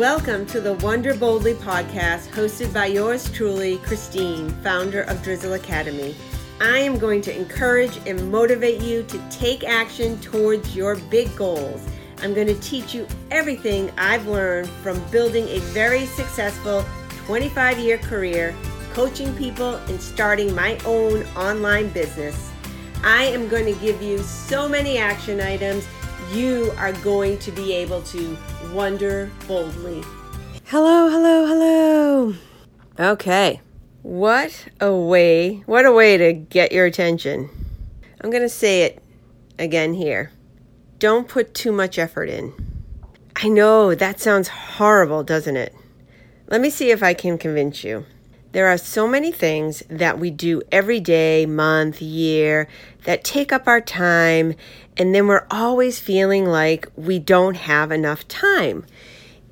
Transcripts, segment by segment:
Welcome to the Wonder Boldly podcast, hosted by yours truly, Christine, founder of Drizzle Academy. I am going to encourage and motivate you to take action towards your big goals. I'm going to teach you everything I've learned from building a very successful 25 year career, coaching people, and starting my own online business. I am going to give you so many action items you are going to be able to wonder boldly. Hello, hello, hello. Okay. What a way, what a way to get your attention. I'm going to say it again here. Don't put too much effort in. I know that sounds horrible, doesn't it? Let me see if I can convince you. There are so many things that we do every day, month, year that take up our time, and then we're always feeling like we don't have enough time.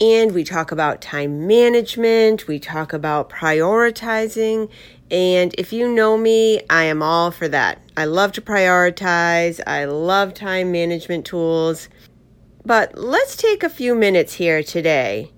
And we talk about time management, we talk about prioritizing. And if you know me, I am all for that. I love to prioritize, I love time management tools. But let's take a few minutes here today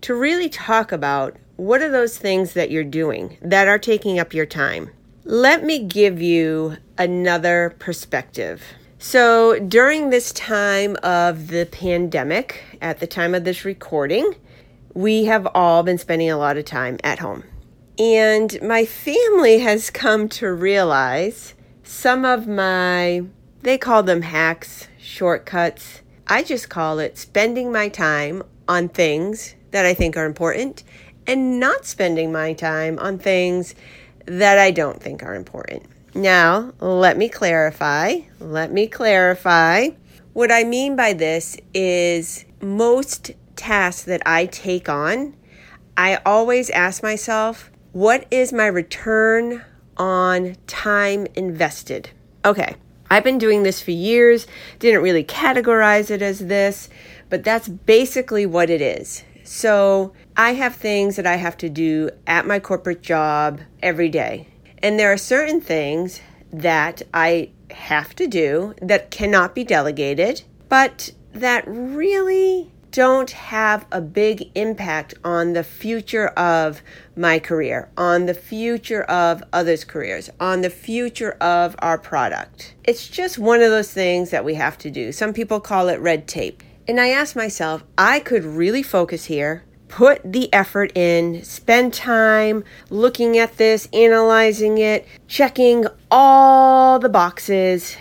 to really talk about what are those things that you're doing that are taking up your time. Let me give you another perspective. So, during this time of the pandemic, at the time of this recording, we have all been spending a lot of time at home. And my family has come to realize some of my, they call them hacks, shortcuts. I just call it spending my time on things that I think are important and not spending my time on things that I don't think are important. Now, let me clarify. Let me clarify. What I mean by this is most tasks that I take on, I always ask myself, what is my return on time invested? Okay, I've been doing this for years, didn't really categorize it as this, but that's basically what it is. So I have things that I have to do at my corporate job every day. And there are certain things that I have to do that cannot be delegated, but that really don't have a big impact on the future of my career, on the future of others' careers, on the future of our product. It's just one of those things that we have to do. Some people call it red tape. And I ask myself, I could really focus here put the effort in, spend time looking at this, analyzing it, checking all the boxes,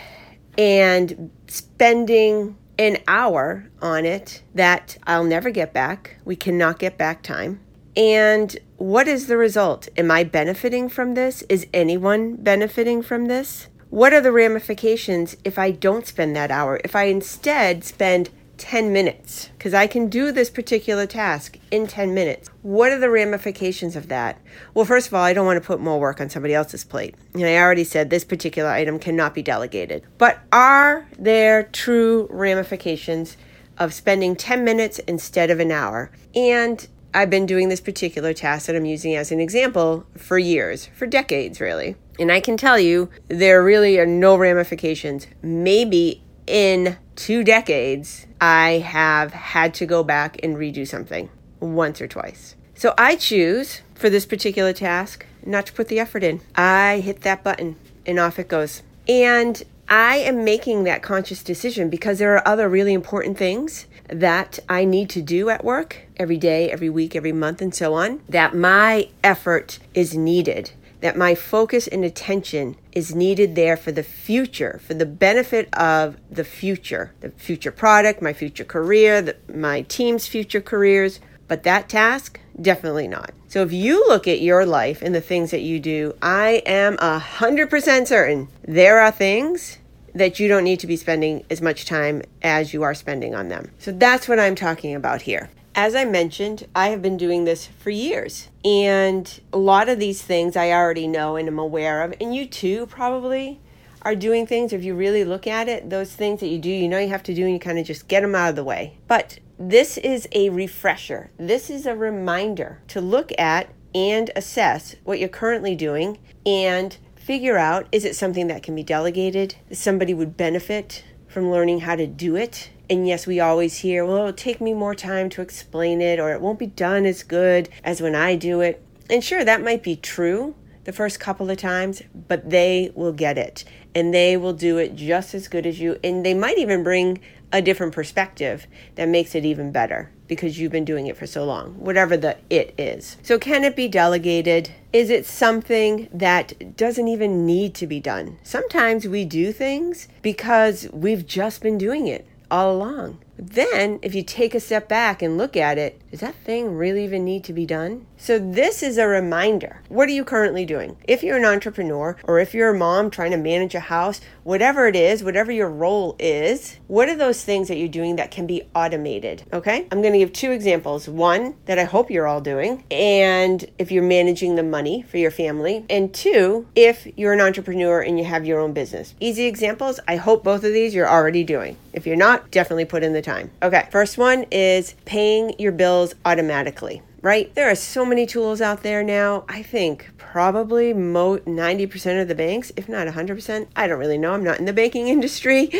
and spending an hour on it that I'll never get back. We cannot get back time. And what is the result? Am I benefiting from this? Is anyone benefiting from this? What are the ramifications if I don't spend that hour? If I instead spend 10 minutes because I can do this particular task in 10 minutes. What are the ramifications of that? Well, first of all, I don't want to put more work on somebody else's plate. And I already said this particular item cannot be delegated. But are there true ramifications of spending 10 minutes instead of an hour? And I've been doing this particular task that I'm using as an example for years, for decades, really. And I can tell you, there really are no ramifications. Maybe in two decades, I have had to go back and redo something once or twice. So I choose for this particular task not to put the effort in. I hit that button and off it goes. And I am making that conscious decision because there are other really important things that I need to do at work every day, every week, every month, and so on, that my effort is needed that my focus and attention is needed there for the future, for the benefit of the future, the future product, my future career, the, my team's future careers. But that task, definitely not. So if you look at your life and the things that you do, I am a hundred percent certain there are things that you don't need to be spending as much time as you are spending on them. So that's what I'm talking about here. As I mentioned, I have been doing this for years. And a lot of these things I already know and am aware of. And you too probably are doing things. If you really look at it, those things that you do, you know you have to do, and you kind of just get them out of the way. But this is a refresher. This is a reminder to look at and assess what you're currently doing and figure out is it something that can be delegated, somebody would benefit from learning how to do it. And yes, we always hear, well, it'll take me more time to explain it, or it won't be done as good as when I do it. And sure, that might be true the first couple of times, but they will get it and they will do it just as good as you. And they might even bring a different perspective that makes it even better because you've been doing it for so long, whatever the it is. So, can it be delegated? Is it something that doesn't even need to be done? Sometimes we do things because we've just been doing it all along. Then, if you take a step back and look at it, does that thing really even need to be done? So, this is a reminder. What are you currently doing? If you're an entrepreneur or if you're a mom trying to manage a house, whatever it is, whatever your role is, what are those things that you're doing that can be automated? Okay, I'm going to give two examples. One that I hope you're all doing, and if you're managing the money for your family, and two, if you're an entrepreneur and you have your own business. Easy examples. I hope both of these you're already doing. If you're not, definitely put in the time. Okay, first one is paying your bills automatically right? There are so many tools out there now. I think probably mo- 90% of the banks, if not 100%, I don't really know. I'm not in the banking industry,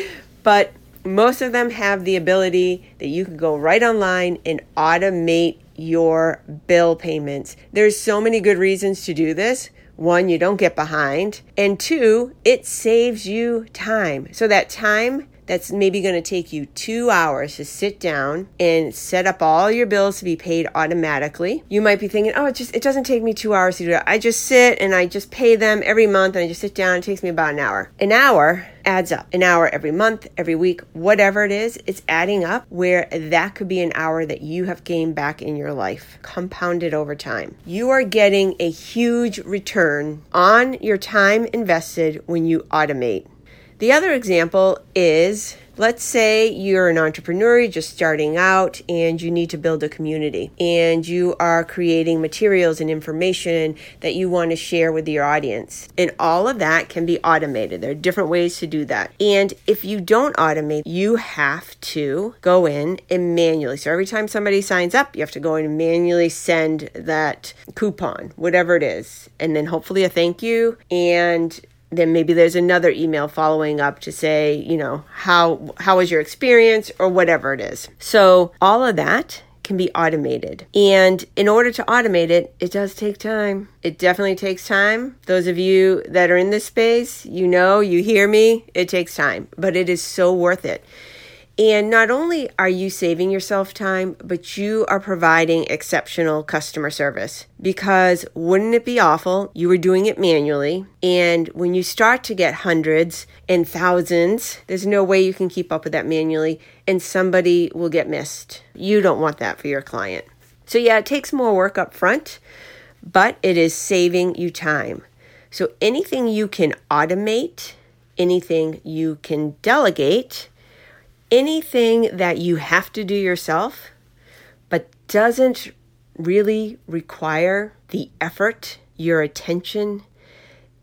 but most of them have the ability that you can go right online and automate your bill payments. There's so many good reasons to do this. One, you don't get behind, and two, it saves you time. So that time that's maybe going to take you two hours to sit down and set up all your bills to be paid automatically. You might be thinking, oh, it just it doesn't take me two hours to do it. I just sit and I just pay them every month and I just sit down. It takes me about an hour. An hour adds up. An hour every month, every week, whatever it is, it's adding up where that could be an hour that you have gained back in your life, compounded over time. You are getting a huge return on your time invested when you automate. The other example is let's say you're an entrepreneur, you're just starting out, and you need to build a community, and you are creating materials and information that you want to share with your audience. And all of that can be automated. There are different ways to do that. And if you don't automate, you have to go in and manually. So every time somebody signs up, you have to go in and manually send that coupon, whatever it is, and then hopefully a thank you and then maybe there's another email following up to say, you know, how how was your experience or whatever it is. So all of that can be automated. And in order to automate it, it does take time. It definitely takes time. Those of you that are in this space, you know, you hear me, it takes time, but it is so worth it. And not only are you saving yourself time, but you are providing exceptional customer service. Because wouldn't it be awful? You were doing it manually. And when you start to get hundreds and thousands, there's no way you can keep up with that manually, and somebody will get missed. You don't want that for your client. So, yeah, it takes more work up front, but it is saving you time. So, anything you can automate, anything you can delegate, anything that you have to do yourself, but doesn't really require the effort, your attention,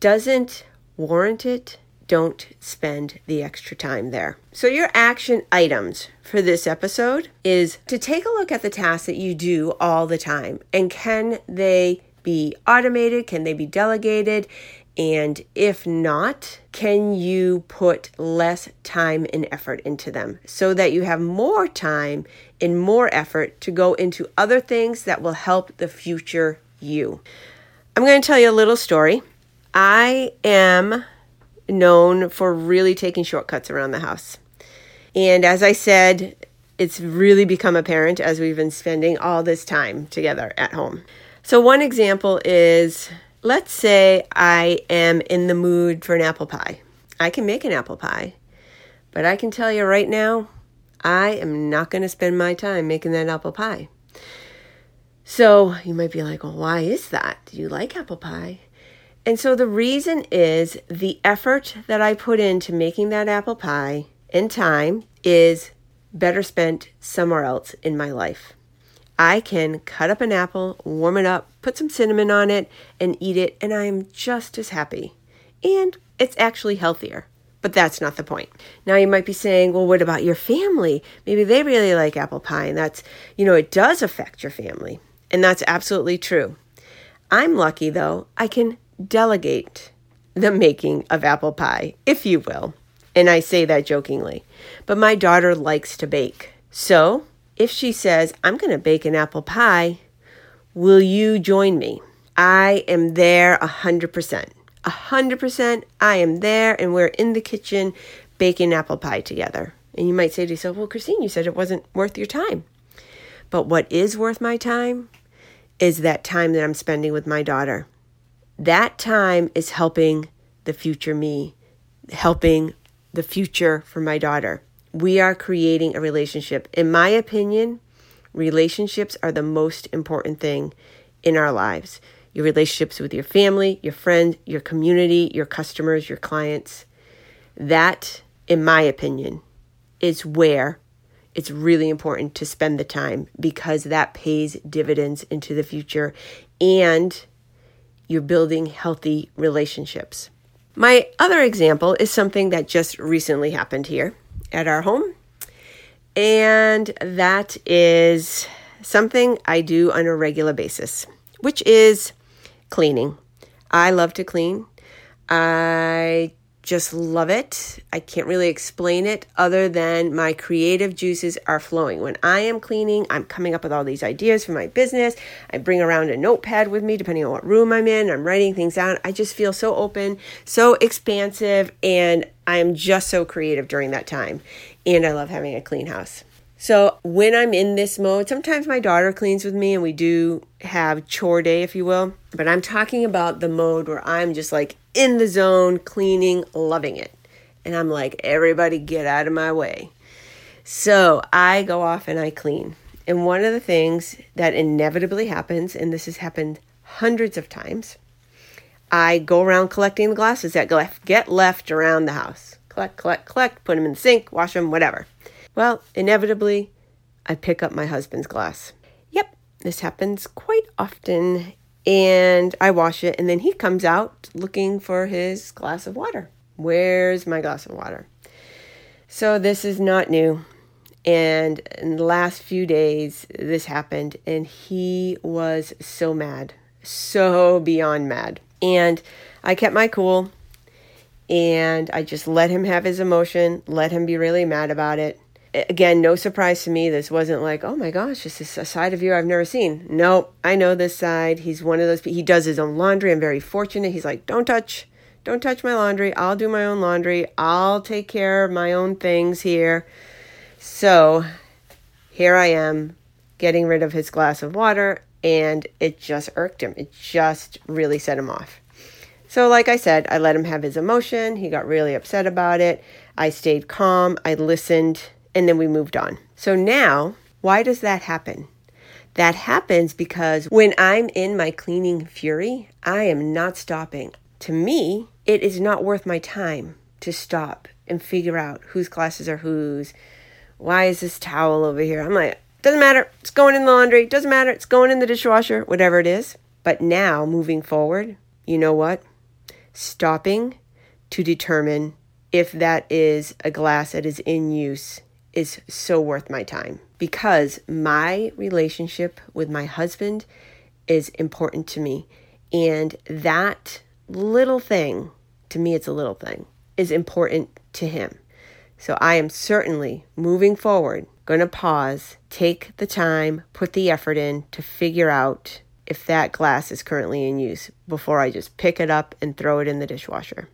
doesn't warrant it, don't spend the extra time there. So, your action items for this episode is to take a look at the tasks that you do all the time and can they be automated? Can they be delegated? And if not, can you put less time and effort into them so that you have more time and more effort to go into other things that will help the future you? I'm going to tell you a little story. I am known for really taking shortcuts around the house. And as I said, it's really become apparent as we've been spending all this time together at home. So, one example is Let's say I am in the mood for an apple pie. I can make an apple pie, but I can tell you right now, I am not going to spend my time making that apple pie. So you might be like, well, why is that? Do you like apple pie? And so the reason is the effort that I put into making that apple pie in time is better spent somewhere else in my life. I can cut up an apple, warm it up, put some cinnamon on it, and eat it, and I am just as happy. And it's actually healthier. But that's not the point. Now you might be saying, well, what about your family? Maybe they really like apple pie, and that's, you know, it does affect your family. And that's absolutely true. I'm lucky, though, I can delegate the making of apple pie, if you will. And I say that jokingly. but my daughter likes to bake. So if she says, I'm going to bake an apple pie, will you join me? I am there a 100%. A 100%, I am there, and we're in the kitchen baking apple pie together. And you might say to yourself, Well, Christine, you said it wasn't worth your time. But what is worth my time is that time that I'm spending with my daughter. That time is helping the future me, helping the future for my daughter. We are creating a relationship. In my opinion, relationships are the most important thing in our lives. Your relationships with your family, your friends, your community, your customers, your clients. That, in my opinion, is where it's really important to spend the time because that pays dividends into the future and you're building healthy relationships. My other example is something that just recently happened here at our home, and that is something I do on a regular basis, which is cleaning. I love to clean. I just love it. I can't really explain it other than my creative juices are flowing. When I am cleaning, I'm coming up with all these ideas for my business. I bring around a notepad with me, depending on what room I'm in. I'm writing things down. I just feel so open, so expansive, and I'm just so creative during that time. And I love having a clean house. So when I'm in this mode, sometimes my daughter cleans with me and we do have chore day, if you will. But I'm talking about the mode where I'm just like in the zone, cleaning, loving it. And I'm like, everybody get out of my way. So I go off and I clean. And one of the things that inevitably happens, and this has happened hundreds of times, I go around collecting the glasses that get left around the house. Collect, collect, collect, put them in the sink, wash them, whatever. Well, inevitably, I pick up my husband's glass. Yep, this happens quite often. And I wash it, and then he comes out looking for his glass of water. Where's my glass of water? So, this is not new. And in the last few days, this happened, and he was so mad, so beyond mad. And I kept my cool, and I just let him have his emotion, let him be really mad about it again, no surprise to me. This wasn't like, oh my gosh, this is a side of you I've never seen. Nope, I know this side. He's one of those. He does his own laundry. I'm very fortunate. He's like, don't touch, don't touch my laundry. I'll do my own laundry. I'll take care of my own things here. So here I am getting rid of his glass of water, and it just irked him. It just really set him off. So, like I said, I let him have his emotion. He got really upset about it. I stayed calm. I listened and then we moved on. So now, why does that happen? That happens because when I'm in my cleaning fury, I am not stopping. To me, it is not worth my time to stop and figure out whose glasses are whose. Why is this towel over here? I'm like, doesn't matter. It's going in the laundry. Doesn't matter. It's going in the dishwasher, whatever it is. But now, moving forward, you know what? Stopping to determine if that is a glass that is in use is so worth my time because my relationship with my husband is important to me. And that little thing, to me, it's a little thing, is important to him. So I am certainly moving forward, going to pause, take the time, put the effort in to figure out if that glass is currently in use before I just pick it up and throw it in the dishwasher.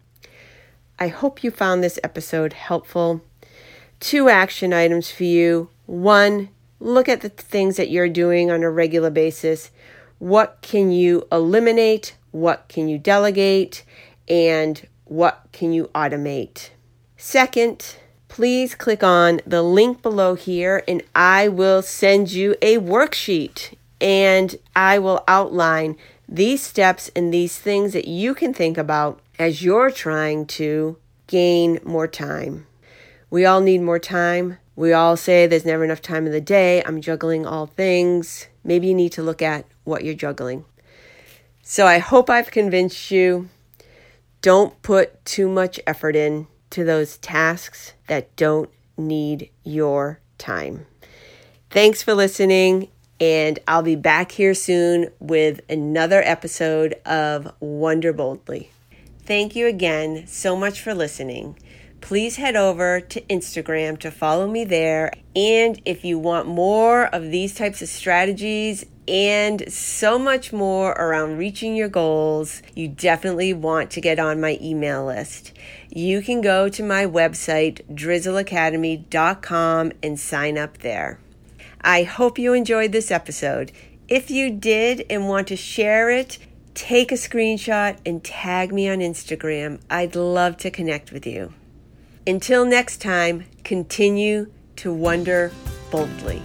I hope you found this episode helpful two action items for you. One, look at the things that you're doing on a regular basis. What can you eliminate? What can you delegate? And what can you automate? Second, please click on the link below here and I will send you a worksheet and I will outline these steps and these things that you can think about as you're trying to gain more time. We all need more time. We all say there's never enough time in the day. I'm juggling all things. Maybe you need to look at what you're juggling. So I hope I've convinced you. Don't put too much effort in to those tasks that don't need your time. Thanks for listening, and I'll be back here soon with another episode of Wonder Boldly. Thank you again so much for listening. Please head over to Instagram to follow me there. And if you want more of these types of strategies and so much more around reaching your goals, you definitely want to get on my email list. You can go to my website, drizzleacademy.com, and sign up there. I hope you enjoyed this episode. If you did and want to share it, take a screenshot and tag me on Instagram. I'd love to connect with you. Until next time, continue to wonder boldly.